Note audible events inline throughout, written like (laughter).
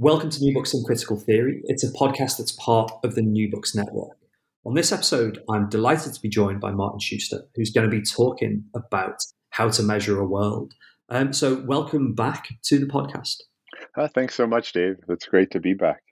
Welcome to New Books in Critical Theory. It's a podcast that's part of the New Books Network. On this episode, I'm delighted to be joined by Martin Schuster, who's going to be talking about how to measure a world. Um, so, welcome back to the podcast. Uh, thanks so much, Dave. It's great to be back.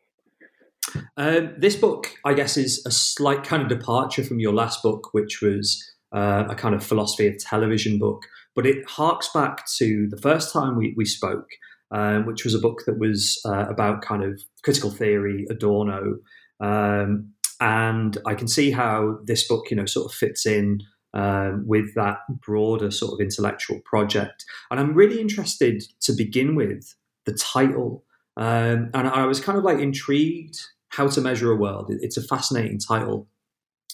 Um, this book, I guess, is a slight kind of departure from your last book, which was uh, a kind of philosophy of television book, but it harks back to the first time we, we spoke um, which was a book that was uh, about kind of critical theory, Adorno. Um, and I can see how this book, you know, sort of fits in um, with that broader sort of intellectual project. And I'm really interested to begin with the title. Um, and I was kind of like intrigued how to measure a world. It's a fascinating title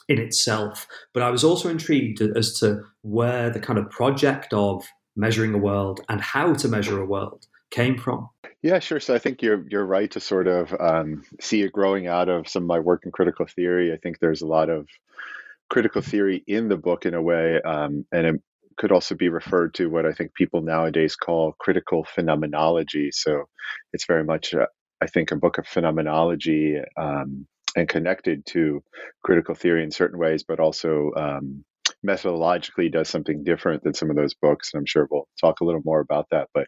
in itself, but I was also intrigued as to where the kind of project of measuring a world and how to measure a world came from. Yeah, sure. So I think you're you're right to sort of um, see it growing out of some of my work in critical theory. I think there's a lot of critical theory in the book in a way, um, and it could also be referred to what I think people nowadays call critical phenomenology. So it's very much, uh, I think, a book of phenomenology um, and connected to critical theory in certain ways, but also um, methodologically does something different than some of those books. And I'm sure we'll talk a little more about that. But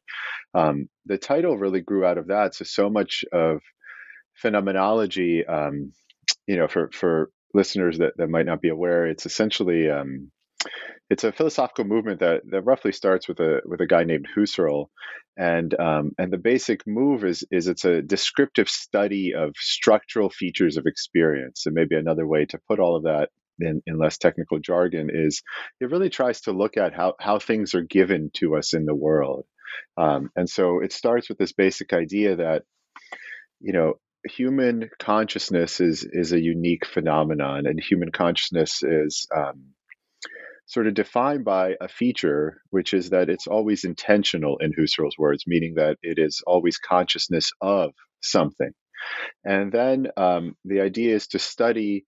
um, the title really grew out of that. So, so much of phenomenology, um, you know, for, for listeners that, that might not be aware, it's essentially um, it's a philosophical movement that, that roughly starts with a with a guy named Husserl, and um, and the basic move is is it's a descriptive study of structural features of experience. And maybe another way to put all of that in, in less technical jargon is it really tries to look at how, how things are given to us in the world. Um, and so it starts with this basic idea that, you know, human consciousness is is a unique phenomenon, and human consciousness is um, sort of defined by a feature, which is that it's always intentional in Husserl's words, meaning that it is always consciousness of something. And then um, the idea is to study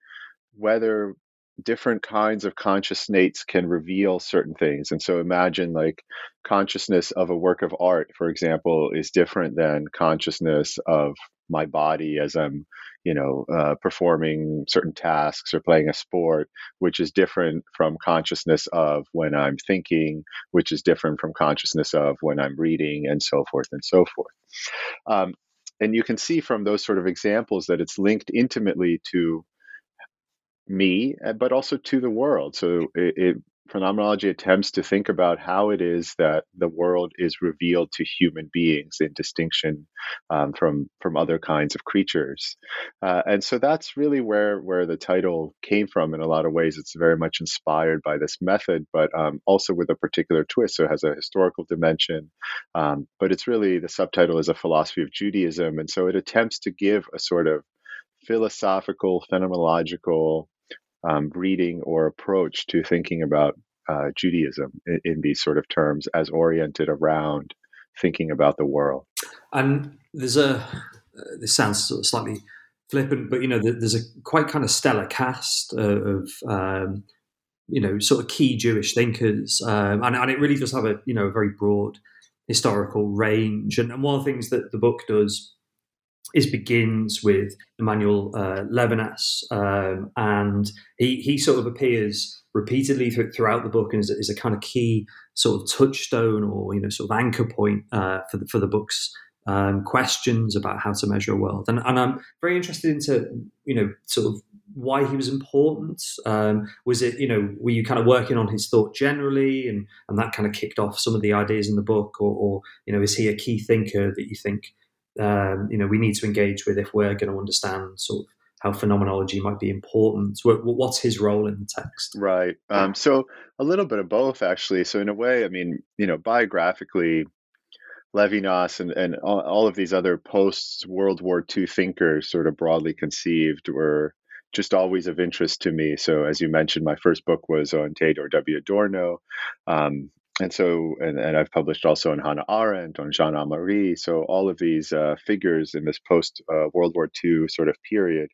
whether different kinds of conscious states can reveal certain things. And so imagine like consciousness of a work of art, for example, is different than consciousness of my body as I'm, you know, uh, performing certain tasks or playing a sport, which is different from consciousness of when I'm thinking, which is different from consciousness of when I'm reading, and so forth and so forth. Um, and you can see from those sort of examples that it's linked intimately to me, uh, but also to the world. So it, it, phenomenology attempts to think about how it is that the world is revealed to human beings in distinction um, from from other kinds of creatures, uh, and so that's really where where the title came from. In a lot of ways, it's very much inspired by this method, but um, also with a particular twist. So it has a historical dimension, um, but it's really the subtitle is a philosophy of Judaism, and so it attempts to give a sort of philosophical, phenomenological um, reading or approach to thinking about uh, Judaism in, in, these sort of terms as oriented around thinking about the world. And there's a, uh, this sounds sort of slightly flippant, but you know, there's a quite kind of stellar cast of, um, you know, sort of key Jewish thinkers, um, and, and, it really does have a you know a very broad historical range. And, and, one of the things that the book does is begins with Emmanuel uh, Levinas, um, and he he sort of appears repeatedly throughout the book and is, is, a kind of key sort of touchstone or you know sort of anchor point uh, for the for the book's um, questions about how to measure a world. And, and I'm very interested into you know sort of why he was important. Um, was it you know were you kind of working on his thought generally, and and that kind of kicked off some of the ideas in the book, or, or you know is he a key thinker that you think um, you know we need to engage with if we're going to understand sort of how phenomenology might be important. What's his role in the text? Right. Um, so a little bit of both, actually. So in a way, I mean, you know, biographically, Levinas and, and all, all of these other post World War II thinkers, sort of broadly conceived, were just always of interest to me. So, as you mentioned, my first book was on Theodor W. Adorno. Um, and so, and, and, I've published also on Hannah Arendt, on Jean Améry. So, all of these uh, figures in this post uh, World War II sort of period.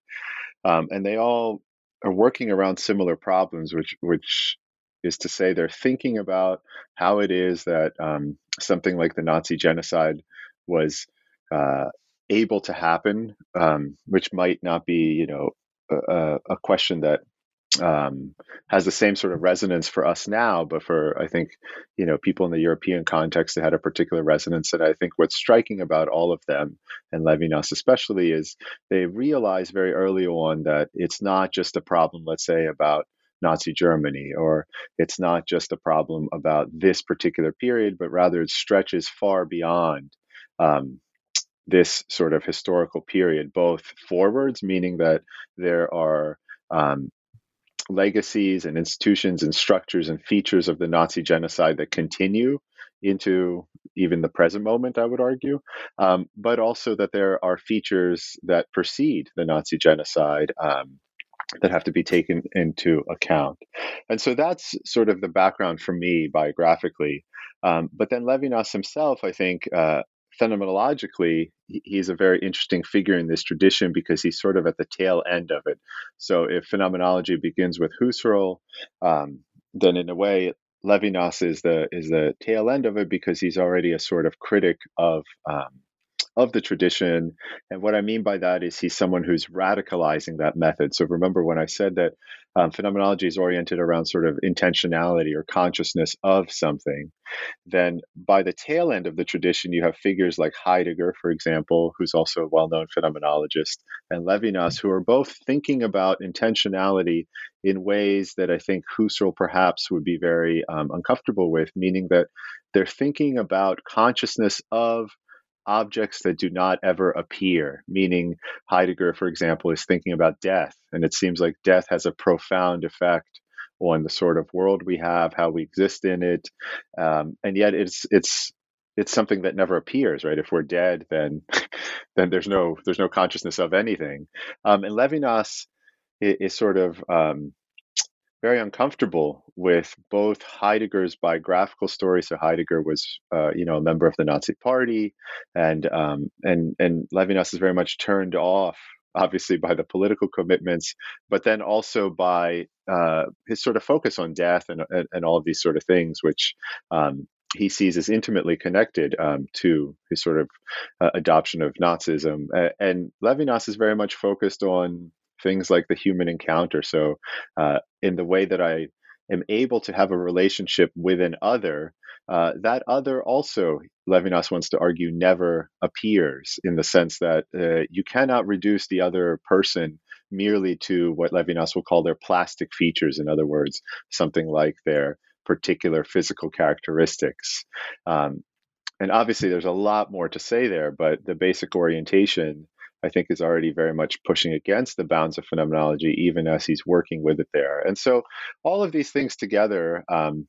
Um, and they all are working around similar problems, which, which is to say they're thinking about how it is that um, something like the Nazi genocide was uh, able to happen, um, which might not be, you know, a, a question that um, has the same sort of resonance for us now, but for I think you know people in the European context, it had a particular resonance. And I think what's striking about all of them, and Levinas especially, is they realize very early on that it's not just a problem, let's say, about Nazi Germany, or it's not just a problem about this particular period, but rather it stretches far beyond um, this sort of historical period, both forwards, meaning that there are um, legacies and institutions and structures and features of the Nazi genocide that continue into even the present moment, I would argue, um, but also that there are features that precede the Nazi genocide. Um, that have to be taken into account. And so that's sort of the background for me biographically. Um, but then Levinas himself, I think, uh, phenomenologically, he's a very interesting figure in this tradition because he's sort of at the tail end of it. So if phenomenology begins with Husserl, um, then in a way, Levinas is the is the tail end of it because he's already a sort of critic of um, of the tradition. And what I mean by that is he's someone who's radicalizing that method. So remember when I said that um, phenomenology is oriented around sort of intentionality or consciousness of something, then by the tail end of the tradition, you have figures like Heidegger, for example, who's also a well known phenomenologist, and Levinas, who are both thinking about intentionality in ways that I think Husserl perhaps would be very um, uncomfortable with, meaning that they're thinking about consciousness of objects that do not ever appear, meaning Heidegger, for example, is thinking about death. And it seems like death has a profound effect on the sort of world we have, how we exist in it. Um, and yet it's, it's, it's something that never appears, right? If we're dead, then, (laughs) then there's no, there's no consciousness of anything. Um, and Levinas is, is sort of, um, very uncomfortable with both Heidegger's biographical story. So Heidegger was, uh, you know, a member of the Nazi Party, and um, and and Levinas is very much turned off, obviously, by the political commitments, but then also by uh, his sort of focus on death and and, and all of these sort of things, which. Um, he sees as intimately connected um, to his sort of uh, adoption of Nazism. and Levinas is very much focused on things like the human encounter. So, uh, in the way that I am able to have a relationship with an other, uh, that other also, Levinas wants to argue, never appears in the sense that uh, you cannot reduce the other person merely to what Levinas will call their plastic features. In other words, something like their particular physical characteristics. Um, and obviously, there's a lot more to say there, but the basic orientation I think is already very much pushing against the bounds of phenomenology, even as he's working with it there. And so, all of these things together, um,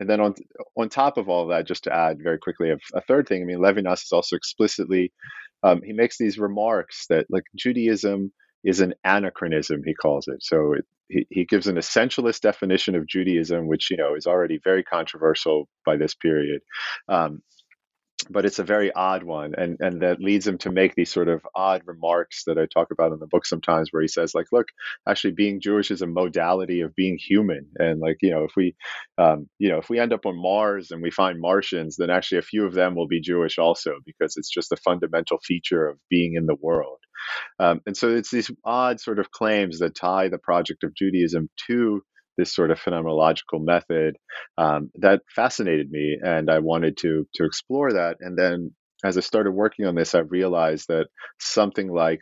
and then on on top of all of that, just to add very quickly, a, a third thing. I mean, Levinas is also explicitly um, he makes these remarks that like Judaism is an anachronism, he calls it. So it, he, he gives an essentialist definition of Judaism, which you know is already very controversial by this period. Um, but it's a very odd one and and that leads him to make these sort of odd remarks that i talk about in the book sometimes where he says like look actually being jewish is a modality of being human and like you know if we um, you know if we end up on mars and we find martians then actually a few of them will be jewish also because it's just a fundamental feature of being in the world. Um, and so it's these odd sort of claims that tie the project of judaism to this sort of phenomenological method um, that fascinated me, and I wanted to to explore that. And then as I started working on this, I realized that something like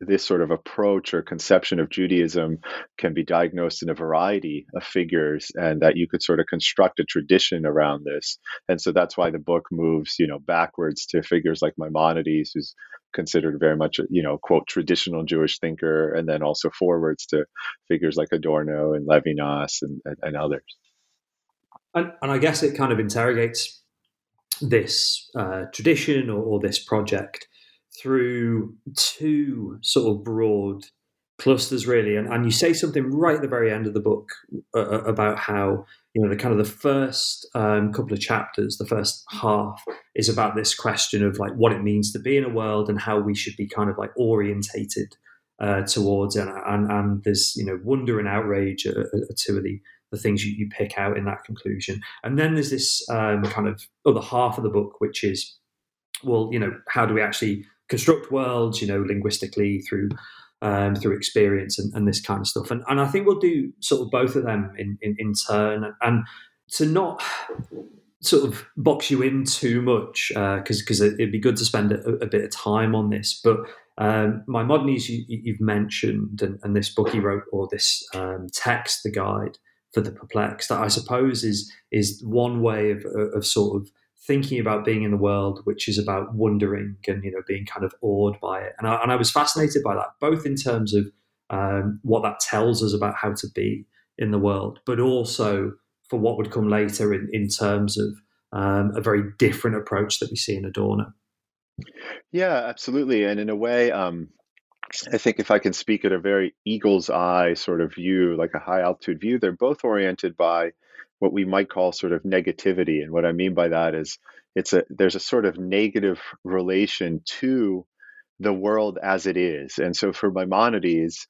this sort of approach or conception of Judaism can be diagnosed in a variety of figures, and that you could sort of construct a tradition around this. And so that's why the book moves, you know, backwards to figures like Maimonides, who's considered very much, you know, quote traditional Jewish thinker, and then also forwards to figures like Adorno and Levinas and, and, and others. And, and, I guess it kind of interrogates this uh, tradition or, or this project through two sort of broad clusters really and, and you say something right at the very end of the book uh, uh, about how you know the kind of the first um, couple of chapters the first half is about this question of like what it means to be in a world and how we should be kind of like orientated uh, towards it. And, and there's you know wonder and outrage are, are two of the the things you, you pick out in that conclusion. And then there's this um, kind of other half of the book which is well you know how do we actually construct worlds, you know, linguistically through um, through experience and, and, this kind of stuff. And, and I think we'll do sort of both of them in, in, in turn. And to not sort of box you in too much, because uh, because it'd be good to spend a, a, bit of time on this. But um, Maimonides you, have mentioned, and, and, this book he wrote, or this um, text, the guide for the perplexed, that I suppose is is one way of, of sort of thinking about being in the world, which is about wondering and you know being kind of awed by it. And I, and I was fascinated by that, both in terms of um, what that tells us about how to be in the world, but also for what would come later in, in terms of um, a very different approach that we see in Adorno. Yeah, absolutely. And in a way, um, I think if I can speak at a very eagle's eye sort of view, like a high altitude view, they're both oriented by what we might call sort of negativity. And what I mean by that is it's a there's a sort of negative relation to the world as it is. And so for Maimonides,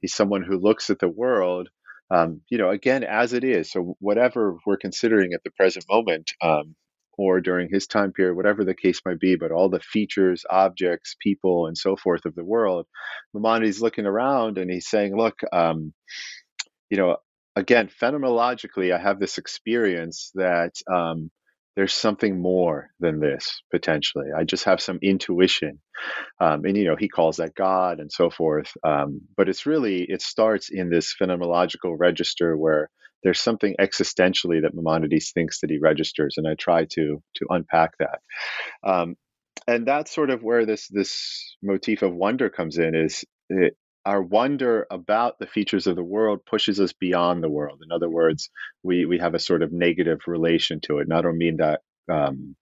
he's someone who looks at the world, um, you know, again as it is. So whatever we're considering at the present moment, um, or during his time period, whatever the case might be, but all the features, objects, people, and so forth of the world, Maimonides looking around and he's saying, look, um, you know, again, phenomenologically, I have this experience that um, there's something more than this potentially. I just have some intuition, um, and you know, he calls that God and so forth. Um, but it's really it starts in this phenomenological register where there's something existentially that Maimonides thinks that he registers, and I try to to unpack that. Um, and that's sort of where this this motif of wonder comes in. Is it, our wonder about the features of the world pushes us beyond the world. In other words, we we have a sort of negative relation to it. And I don't mean that. Um,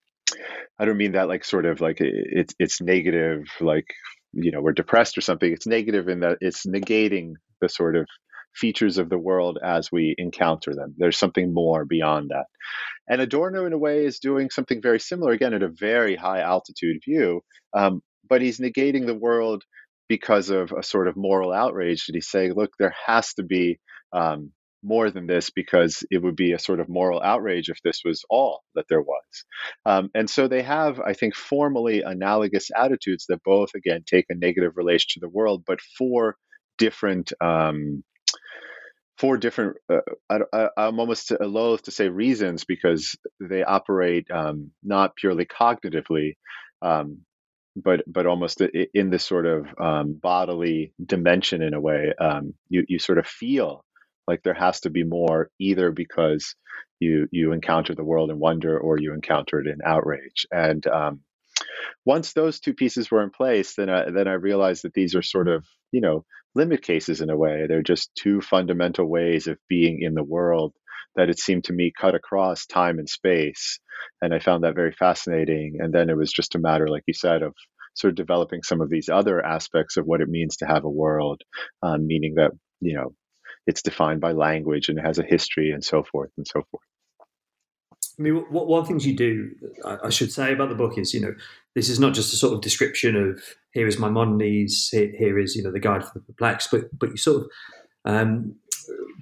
I don't mean that like sort of like it's it's negative, like you know we're depressed or something. It's negative in that it's negating the sort of features of the world as we encounter them. There's something more beyond that. And Adorno, in a way, is doing something very similar, again, at a very high altitude view, um, but he's negating the world because of a sort of moral outrage did he say, look, there has to be um, more than this because it would be a sort of moral outrage if this was all that there was. Um, and so they have, I think, formally analogous attitudes that both, again, take a negative relation to the world, but for different. Um, four different uh, I, am almost loath to say reasons because they operate um, not purely cognitively um, but but almost in this sort of um, bodily dimension in a way um, you you sort of feel like there has to be more either because you you encounter the world in wonder or you encounter it in outrage. And um, once those two pieces were in place then I, then I realized that these are sort of you know limit cases in a way. They're just two fundamental ways of being in the world that it seemed to me cut across time and space. And I found that very fascinating. And then it was just a matter, like you said, of sort of developing some of these other aspects of what it means to have a world, um, meaning that, you know, it's defined by language and it has a history and so forth and so forth. I mean, what, one of the things you do, I, should say about the book is, you know, this is not just a sort of description of here is Maimonides, here, here is, you know, the guide for the perplexed, but but you sort of um,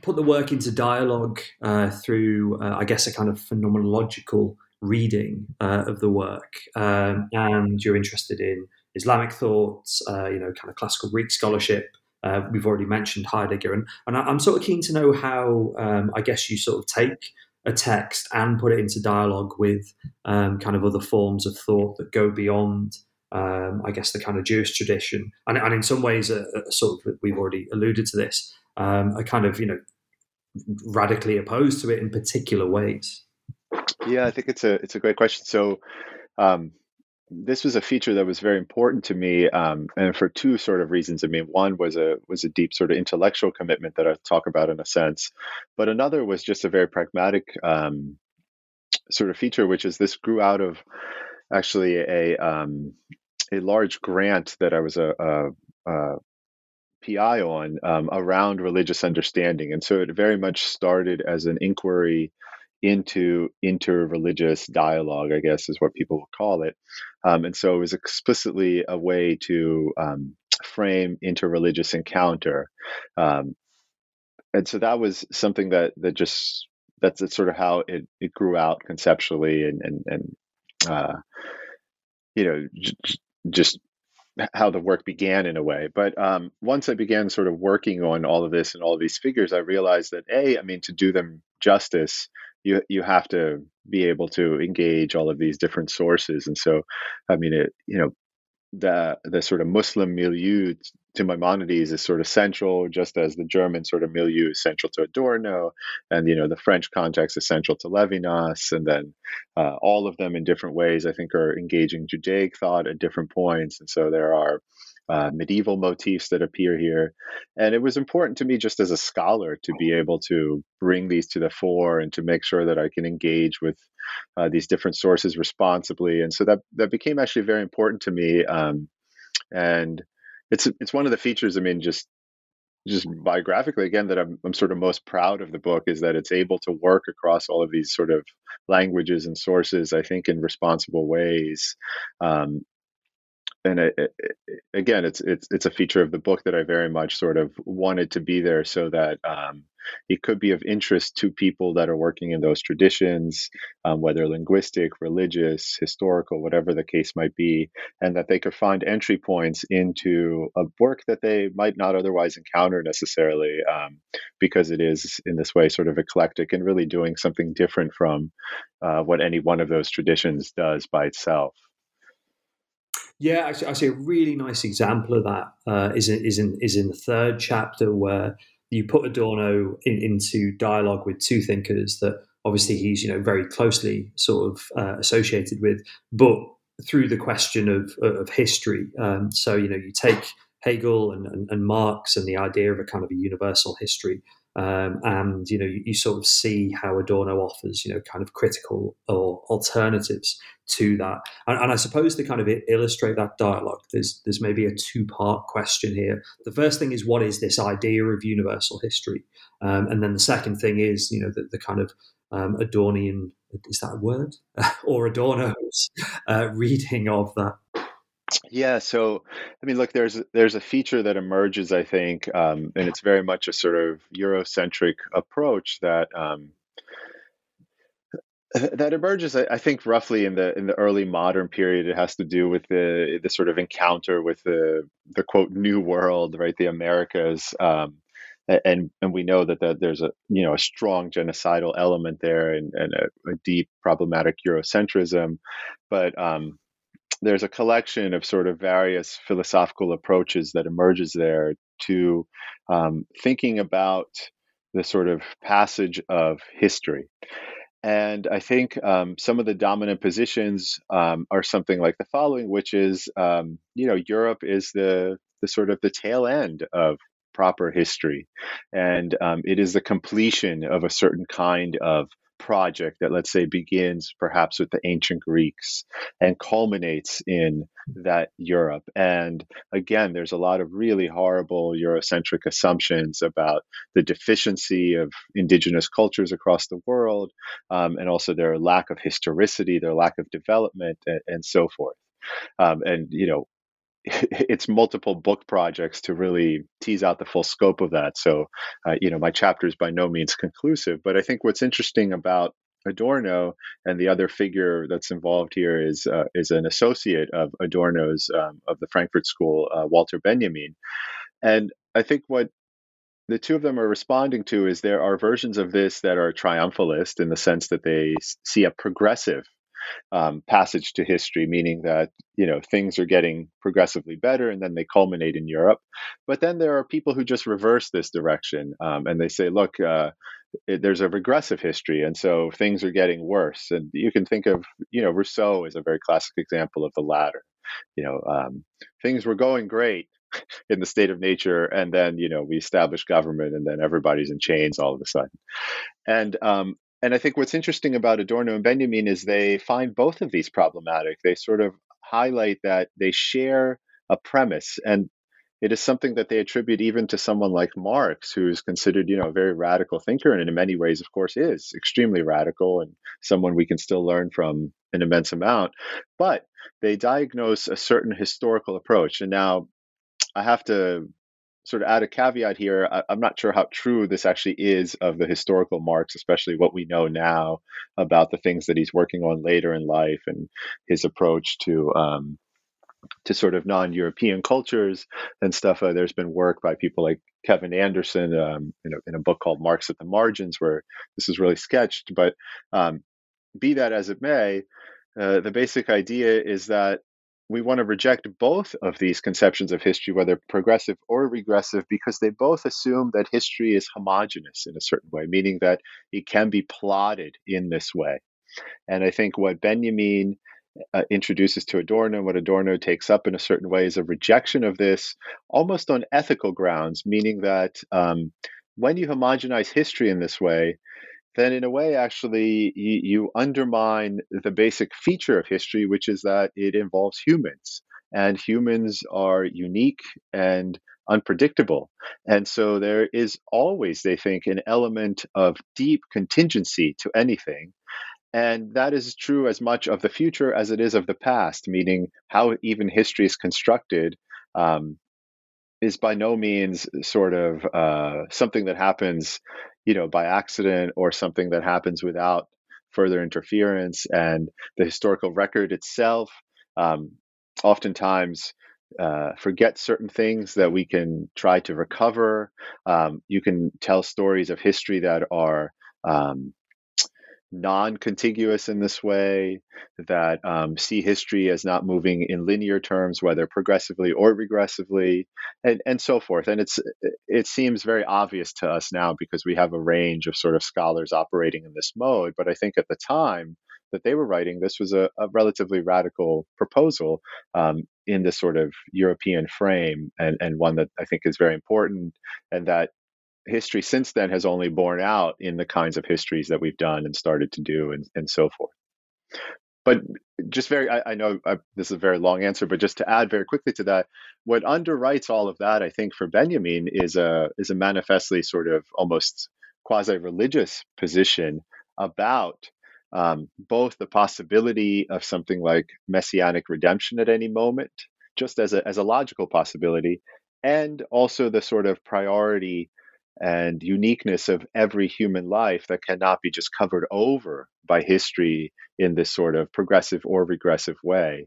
put the work into dialogue uh, through, uh, I guess, a kind of phenomenological reading uh, of the work, um, and you're interested in Islamic thoughts, uh, you know, kind of classical Greek scholarship. Uh, we've already mentioned Heidegger, and, and I'm sort of keen to know how um, I guess you sort of take a text and put it into dialogue with um, kind of other forms of thought that go beyond, um, I guess, the kind of Jewish tradition, and, and in some ways, uh, sort of we've already alluded to this, um, are kind of you know radically opposed to it in particular ways. Yeah, I think it's a it's a great question. So, um, this was a feature that was very important to me, um, and for two sort of reasons. I mean, one was a was a deep sort of intellectual commitment that I talk about in a sense, but another was just a very pragmatic um, sort of feature, which is this grew out of actually a um, a large grant that I was a, a, a PI on um, around religious understanding, and so it very much started as an inquiry into interreligious dialogue, I guess is what people would call it. Um, and so it was explicitly a way to um, frame interreligious encounter. Um, and so that was something that that just that's, that's sort of how it, it grew out conceptually and and, and uh, you know j- just how the work began in a way. But um, once I began sort of working on all of this and all of these figures, I realized that a, I mean, to do them justice, you you have to be able to engage all of these different sources. And so, I mean, it you know, the the sort of Muslim milieu to Maimonides is sort of central, just as the German sort of milieu is central to Adorno, and you know the French context is central to Levinas, and then uh, all of them in different ways, I think, are engaging Judaic thought at different points, and so there are uh, medieval motifs that appear here. And it was important to me, just as a scholar, to be able to bring these to the fore and to make sure that I can engage with uh, these different sources responsibly. And so that that became actually very important to me. Um, and it's it's one of the features. I mean, just just biographically again that I'm, I'm sort of most proud of the book is that it's able to work across all of these sort of languages and sources i think in responsible ways um, and it, it, again, it's it's it's a feature of the book that I very much sort of wanted to be there so that um, it could be of interest to people that are working in those traditions, um, whether linguistic, religious, historical, whatever the case might be, and that they could find entry points into a work that they might not otherwise encounter necessarily, um, because it is in this way sort of eclectic and really doing something different from uh, what any one of those traditions does by itself. Yeah, actually, actually, a really nice example of that uh, is in, is in is in the third chapter where you put Adorno in, into dialogue with two thinkers that obviously he's you know very closely sort of uh, associated with, but through the question of of history. Um, so you know you take Hegel and, and, and Marx and the idea of a kind of a universal history, um, and you know, you, you, sort of see how Adorno offers, you know, kind of critical or alternatives to that. And, and I suppose to kind of illustrate that dialogue, there's there's maybe a two part question here. The first thing is what is this idea of universal history, um, and then the second thing is, you know, the, the kind of um, Adornian is that a word (laughs) or Adorno's uh, reading of that yeah, so I mean, look, there's there's a feature that emerges, I think, um, and it's very much a sort of Eurocentric approach that um, that emerges. I, I think roughly in the in the early modern period, it has to do with the the sort of encounter with the the quote New World, right? The Americas. Um, and and we know that, that there's a you know a strong genocidal element there and, and a, a deep problematic Eurocentrism, but um, there's a collection of sort of various philosophical approaches that emerges there to um, thinking about the sort of passage of history. And I think um, some of the dominant positions um, are something like the following, which is, um, you know, Europe is the the sort of the tail end of proper history, and um, it is the completion of a certain kind of project that, let's say, begins perhaps with the ancient Greeks and culminates in that Europe. And again, there's a lot of really horrible Eurocentric assumptions about the deficiency of indigenous cultures across the world, um, and also their lack of historicity, their lack of development, and, and so forth. Um, and you know, (laughs) it's multiple book projects to really tease out the full scope of that. So, uh, you know, my chapter is by no means conclusive, but I think what's interesting about Adorno and the other figure that's involved here is uh, is an associate of Adorno's um, of the Frankfurt School, uh, Walter Benjamin, and I think what the two of them are responding to is there are versions of this that are triumphalist in the sense that they see a progressive um, passage to history, meaning that you know things are getting progressively better, and then they culminate in Europe. But then there are people who just reverse this direction, um, and they say, look. Uh, it, there's a regressive history, and so things are getting worse. And you can think of, you know, Rousseau is a very classic example of the latter. You know, um, things were going great (laughs) in the state of nature, and then you know we establish government, and then everybody's in chains all of a sudden. And um, and I think what's interesting about Adorno and Benjamin is they find both of these problematic. They sort of highlight that they share a premise and it is something that they attribute even to someone like Marx, who's considered, you know, a very radical thinker, and in many ways, of course, is extremely radical and someone we can still learn from an immense amount. But they diagnose a certain historical approach. And now I have to sort of add a caveat here. I, am not sure how true this actually is of the historical Marx, especially what we know now about the things that he's working on later in life and his approach to um, to sort of non-European cultures and stuff. Uh, there's been work by people like Kevin Anderson um, in, a, in, a, book called Marx at the Margins, where this is really sketched. But um, be that as it may, uh, the basic idea is that we want to reject both of these conceptions of history, whether progressive or regressive, because they both assume that history is homogenous in a certain way, meaning that it can be plotted in this way. And I think what Benjamin uh, introduces to Adorno, and what Adorno takes up in a certain way, is a rejection of this almost on ethical grounds, meaning that um, when you homogenize history in this way, then in a way, actually, you, you undermine the basic feature of history, which is that it involves humans. And humans are unique and unpredictable. And so there is always, they think, an element of deep contingency to anything. And that is true as much of the future as it is of the past, meaning how even history is constructed um, is by no means sort of uh, something that happens you know, by accident or something that happens without further interference. And the historical record itself, um, oftentimes, uh, forget certain things that we can try to recover. Um, you can tell stories of history that are um, non-contiguous in this way that um, see history as not moving in linear terms whether progressively or regressively and, and so forth. And it's it seems very obvious to us now because we have a range of sort of scholars operating in this mode but i think at the time that they were writing this was a, a relatively radical proposal um, in this sort of european frame and, and one that i think is very important and that history since then has only borne out in the kinds of histories that we've done and started to do and, and so forth. But just very, I, I know I, this is a very long answer, but just to add very quickly to that, what underwrites all of that, I think, for Benjamin is a is a manifestly sort of almost quasi religious position about um, both the possibility of something like messianic redemption at any moment, just as a as a logical possibility, and also the sort of priority and uniqueness of every human life that cannot be just covered over by history in this sort of progressive or regressive way.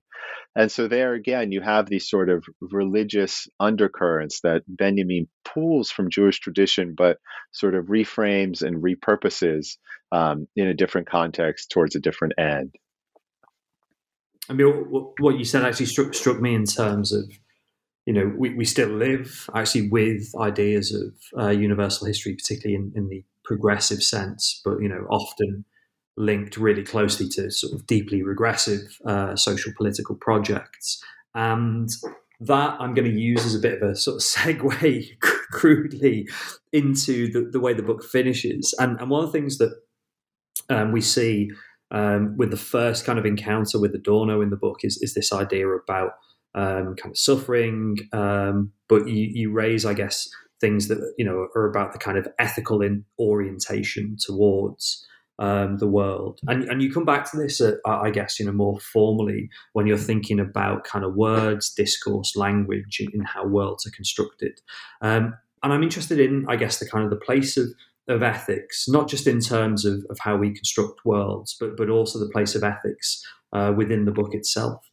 And so, there again, you have these sort of religious undercurrents that Benjamin pulls from Jewish tradition, but sort of reframes and repurposes um, in a different context towards a different end. I mean, what you said actually struck, struck me in terms of you know, we, we still live actually with ideas of uh, universal history, particularly in, in the progressive sense, but, you know, often linked really closely to sort of deeply regressive uh, social political projects. And that I'm going to use as a bit of a sort of (laughs) segue crudely into the, the way the book finishes. And, and one of the things that um, we see um, with the first kind of encounter with Adorno in the book is, is this idea about um, kind of suffering, um, but you, you raise, I guess, things that you know are about the kind of ethical in orientation towards um, the world. And, and you come back to this, uh, I guess, you know, more formally when you're thinking about kind of words, discourse, language, in how worlds are constructed. Um, and I'm interested in, I guess, the kind of the place of of ethics, not just in terms of, of how we construct worlds, but but also the place of ethics uh, within the book itself.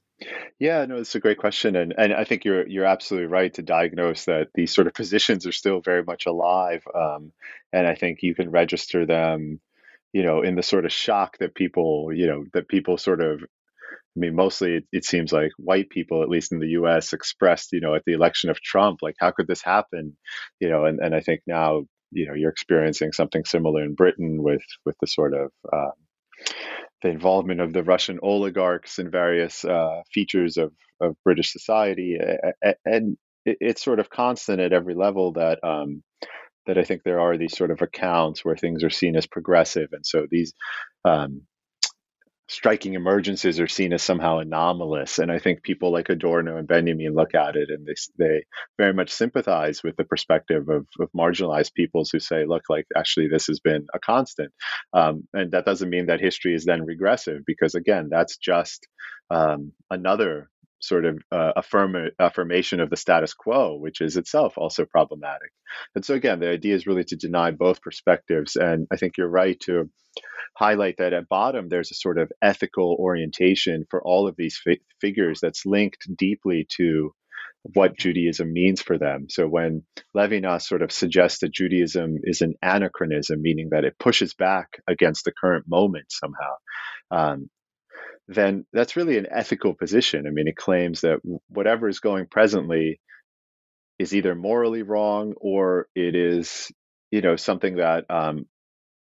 Yeah, no, it's a great question, and and I think you're you're absolutely right to diagnose that these sort of positions are still very much alive, um, and I think you can register them you know, in the sort of shock that people, you know, that people sort of I mean, mostly it, it, seems like white people, at least in the U.S., expressed, you know, at the election of Trump, like, how could this happen? You know, and, and I think now, you know, you're experiencing something similar in Britain with with the sort of uh, the involvement of the Russian oligarchs in various uh, features of of British society, and it's sort of constant at every level that um, that I think there are these sort of accounts where things are seen as progressive, and so these um, striking emergencies are seen as somehow anomalous. And I think people like Adorno and Benjamin look at it and they they very much sympathize with the perspective of, of marginalized peoples who say, look, like actually this has been a constant, um, and that doesn't mean that history is then regressive because again, that's just um, another sort of uh, affirm, affirmation of the status quo, which is itself also problematic. And so, again, the idea is really to deny both perspectives. And I think you're right to highlight that at bottom, there's a sort of ethical orientation for all of these fi- figures that's linked deeply to what Judaism means for them. So when Levinas sort of suggests that Judaism is an anachronism, meaning that it pushes back against the current moment somehow, um, then that's really an ethical position. I mean, it claims that whatever is going presently is either morally wrong or it is, you know, something that um,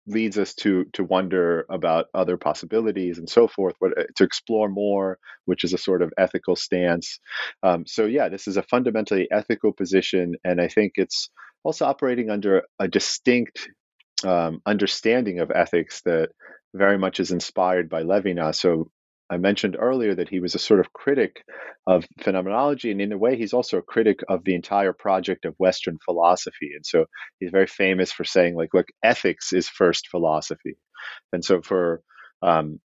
leads us to to wonder about other possibilities and so forth. What, uh, to explore more, which is a sort of ethical stance. Um, so yeah, this is a fundamentally ethical position, and I think it's also operating under a distinct um, understanding of ethics that very much is inspired by Levinas. So I mentioned earlier that he was a sort of critic of phenomenology, and in a way, he's also a critic of the entire project of Western philosophy. And so he's very famous for saying, like, look, ethics is first philosophy. And so for um,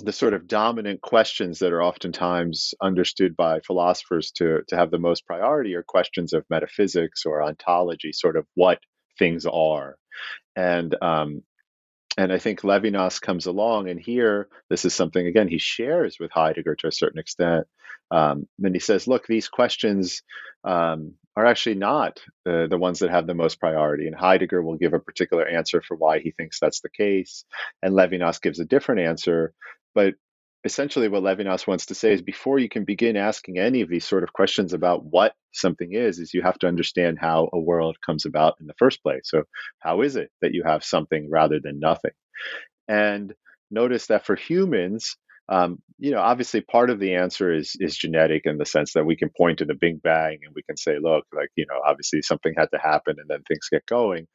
the sort of dominant questions that are oftentimes understood by philosophers to, to have the most priority are questions of metaphysics or ontology, sort of what things are. And um, and I think Levinas comes along, and here this is something again he shares with Heidegger to a certain extent. Um, and he says, "Look, these questions um, are actually not the, the ones that have the most priority." And Heidegger will give a particular answer for why he thinks that's the case, and Levinas gives a different answer. But essentially what Levinas wants to say is before you can begin asking any of these sort of questions about what something is, is you have to understand how a world comes about in the first place. So how is it that you have something rather than nothing? And notice that for humans, um, you know, obviously part of the answer is is genetic in the sense that we can point to the Big Bang and we can say, look, like, you know, obviously something had to happen and then things get going.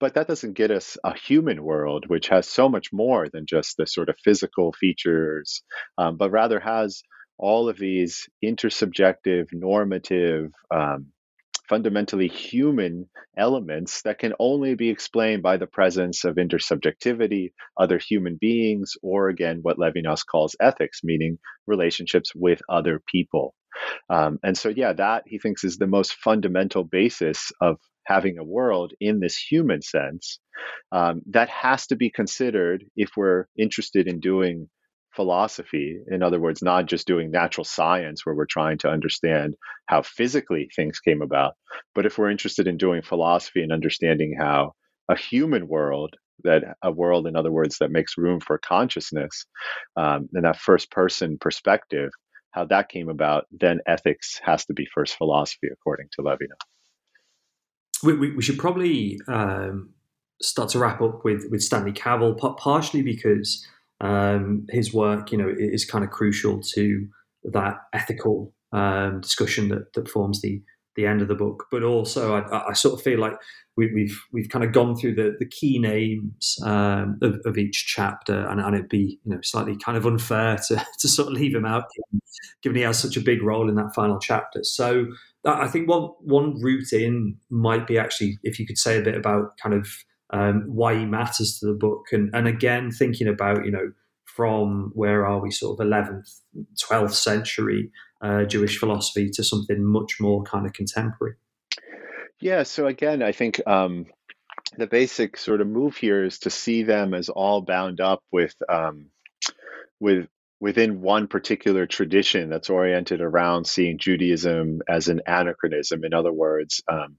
But that doesn't get us a human world, which has so much more than just the sort of physical features, um, but rather has all of these intersubjective, normative, um, fundamentally human elements that can only be explained by the presence of intersubjectivity, other human beings, or again, what Levinas calls ethics, meaning relationships with other people. Um, and so, yeah, that he thinks is the most fundamental basis of having a world in this human sense, um, that has to be considered if we're interested in doing philosophy. In other words, not just doing natural science where we're trying to understand how physically things came about, but if we're interested in doing philosophy and understanding how a human world, that a world, in other words, that makes room for consciousness, um, and that first person perspective, how that came about, then ethics has to be first philosophy, according to Levinas we, we, we should probably um, start to wrap up with with Stanley Cavell, partially because um, his work, you know, is kind of crucial to that ethical um, discussion that, that forms the the end of the book. But also, I, I sort of feel like we, have we've, we've kind of gone through the, the key names um, of, of, each chapter, and, and, it'd be you know slightly kind of unfair to, (laughs) to sort of leave him out, given he has such a big role in that final chapter. So I think one one route in might be actually if you could say a bit about kind of um, why he matters to the book, and and again thinking about you know from where are we sort of 11th 12th century uh, jewish philosophy to something much more kind of contemporary. Yeah so again i think um, the basic sort of move here is to see them as all bound up with um, with within one particular tradition that's oriented around seeing Judaism as an anachronism. In other words, um,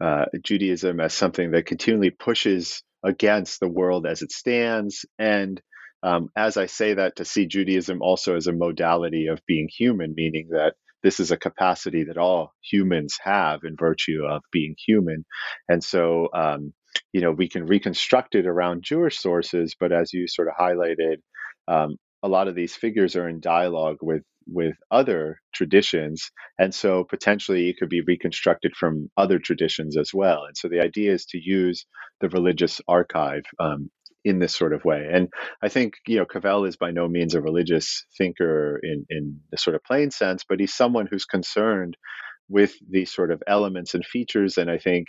uh, Judaism as something that continually pushes against the world as it stands. And um, as I say that, to see Judaism also as a modality of being human, meaning that this is a capacity that all humans have in virtue of being human. And so, um, you know, we can reconstruct it around Jewish sources, but as you sort of highlighted, um, a lot of these figures are in dialogue with with other traditions and so potentially it could be reconstructed from other traditions as well and so the idea is to use the religious archive um, in this sort of way and i think you know cavell is by no means a religious thinker in in the sort of plain sense but he's someone who's concerned with these sort of elements and features and i think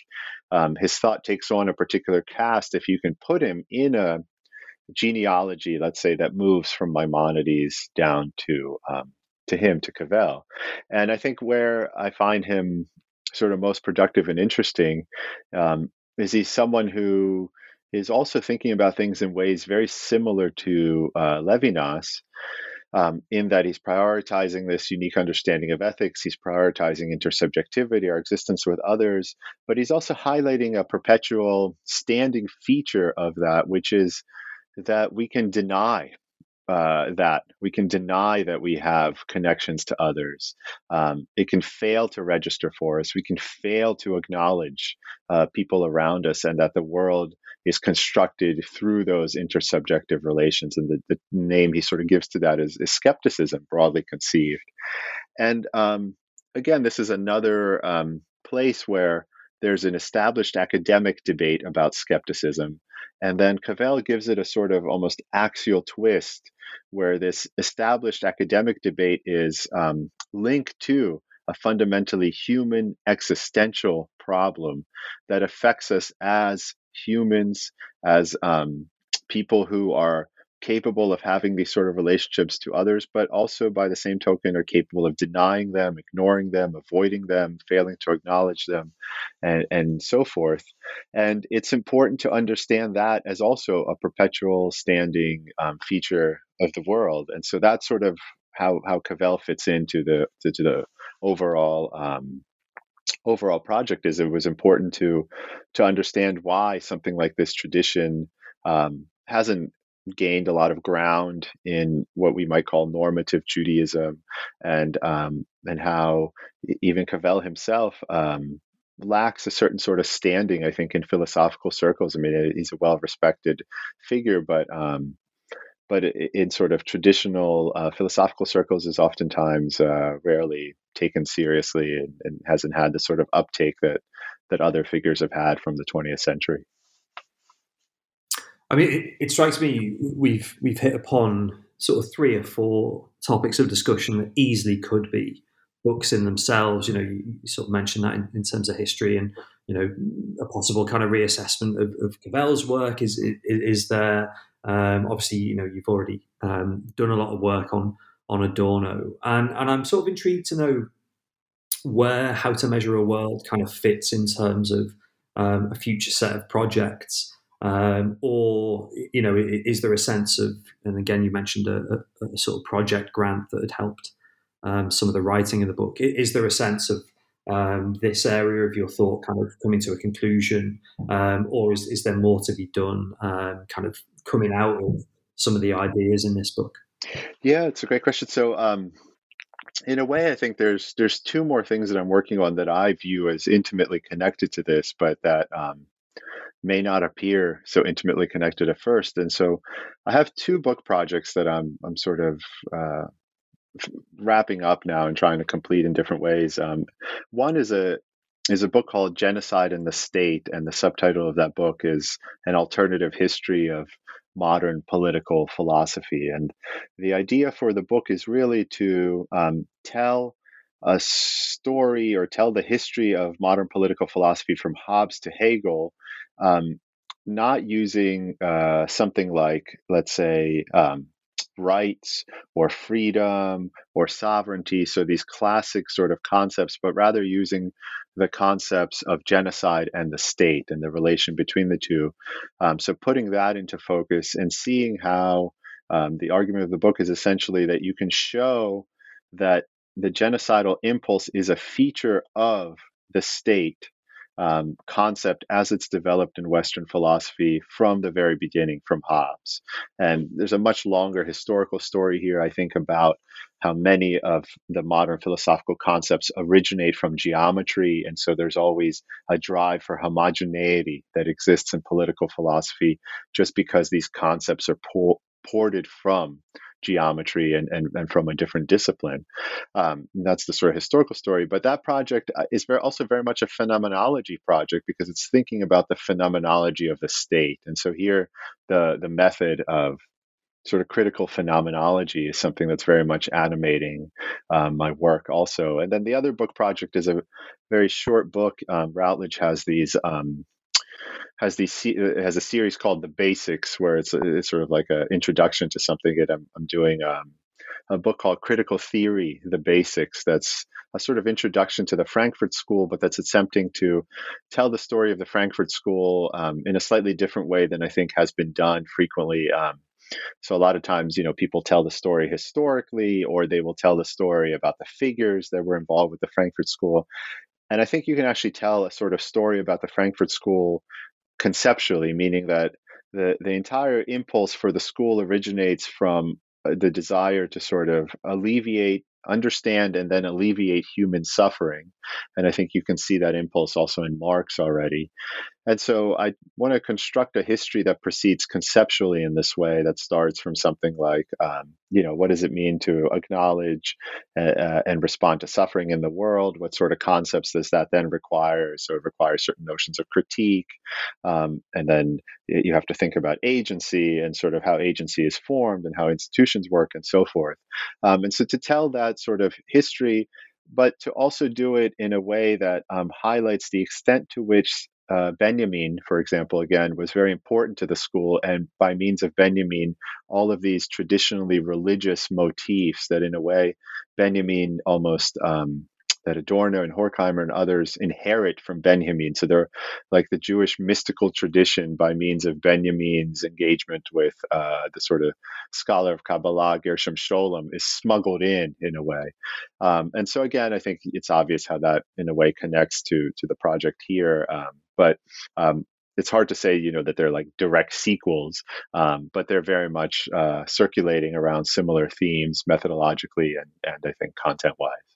um, his thought takes on a particular cast if you can put him in a genealogy, let's say, that moves from Maimonides down to um, to him to Cavell. And I think where I find him sort of most productive and interesting um, is he's someone who is also thinking about things in ways very similar to uh, Levinas. Um, in that he's prioritizing this unique understanding of ethics, he's prioritizing intersubjectivity, our existence with others, but he's also highlighting a perpetual standing feature of that, which is that we can deny uh, that we can deny that we have connections to others. Um, it can fail to register for us. We can fail to acknowledge uh, people around us and that the world is constructed through those intersubjective relations. And the, the name he sort of gives to that is, is skepticism, broadly conceived. And um, again, this is another um, place where there's an established academic debate about skepticism and then Cavell gives it a sort of almost axial twist where this established academic debate is um, linked to a fundamentally human existential problem that affects us as humans, as um, people who are capable of having these sort of relationships to others, but also by the same token are capable of denying them, ignoring them, avoiding them, failing to acknowledge them, and, and so forth. And it's important to understand that as also a perpetual standing um, feature of the world. And so that's sort of how, how Cavell fits into the, to, to the overall um, overall project is it was important to to understand why something like this tradition um, hasn't gained a lot of ground in what we might call normative Judaism, and um, and how even Cavell himself um, lacks a certain sort of standing, I think, in philosophical circles. I mean, he's a well-respected figure, but um, but in sort of traditional uh, philosophical circles, is oftentimes uh, rarely taken seriously and, and hasn't had the sort of uptake that that other figures have had from the 20th century. I mean, it, it, strikes me we've we've hit upon sort of three or four topics of discussion that easily could be books in themselves. You know, you, you sort of mentioned that in, in, terms of history and you know a possible kind of reassessment of, of Cavell's work is is, is there. Um, obviously, you know you've already um, done a lot of work on on Adorno, and and I'm sort of intrigued to know where how to measure a world kind of fits in terms of um, a future set of projects. Um, or you know, is there a sense of, and again, you mentioned a, a, a sort of project grant that had helped um, some of the writing of the book. Is there a sense of um, this area of your thought kind of coming to a conclusion, um, or is, is there more to be done, um, kind of coming out of some of the ideas in this book? Yeah, it's a great question. So, um, in a way, I think there's there's two more things that I'm working on that I view as intimately connected to this, but that um, may not appear so intimately connected at first. And so I have two book projects that I'm I'm sort of uh, wrapping up now and trying to complete in different ways. Um, one is a is a book called Genocide in the State, and the subtitle of that book is An Alternative History of Modern Political Philosophy. And the idea for the book is really to um, tell a story or tell the history of modern political philosophy from Hobbes to Hegel, um, not using uh, something like, let's say, um, rights or freedom or sovereignty, so these classic sort of concepts, but rather using the concepts of genocide and the state and the relation between the two. Um, so putting that into focus and seeing how um, the argument of the book is essentially that you can show that the genocidal impulse is a feature of the state um, concept as it's developed in Western philosophy from the very beginning, from Hobbes. And there's a much longer historical story here, I think, about how many of the modern philosophical concepts originate from geometry. And so there's always a drive for homogeneity that exists in political philosophy just because these concepts are po- ported from geometry and, and, and from a different discipline. Um, that's the sort of historical story. But that project uh, is very, also very much a phenomenology project because it's thinking about the phenomenology of the state. And so here, the the method of sort of critical phenomenology is something that's very much animating um, my work also. And then the other book project is a very short book. Um, Routledge has these um, has these has a series called the Basics, where it's, it's sort of like an introduction to something that I'm, I'm doing. Um, a book called Critical Theory: The Basics. That's a sort of introduction to the Frankfurt School, but that's attempting to tell the story of the Frankfurt School um, in a slightly different way than I think has been done frequently. Um, so a lot of times, you know, people tell the story historically, or they will tell the story about the figures that were involved with the Frankfurt School. And I think you can actually tell a sort of story about the Frankfurt School conceptually, meaning that the, the entire impulse for the school originates from uh, the desire to sort of alleviate understand and then alleviate human suffering. And I think you can see that impulse also in Marx already. And so I want to construct a history that proceeds conceptually in this way that starts from something like, um, you know, what does it mean to acknowledge uh, uh, and respond to suffering in the world? What sort of concepts does that then require? So it requires certain notions of critique. Um, and then you have to think about agency and sort of how agency is formed and how institutions work and so forth. Um, and so to tell that sort of history, but to also do it in a way that um, highlights the extent to which uh, Benjamin, for example, again, was very important to the school. And by means of Benjamin, all of these traditionally religious motifs that, in a way, Benjamin almost um, that Adorno and Horkheimer and others inherit from Benjamin. So they're like the Jewish mystical tradition by means of Benjamin's engagement with uh, the sort of scholar of Kabbalah, Gershom Scholem, is smuggled in in a way. Um, and so again, I think it's obvious how that in a way connects to to the project here. Um, but um, it's hard to say you know that they're like direct sequels um, but they're very much uh, circulating around similar themes methodologically and, and i think content wise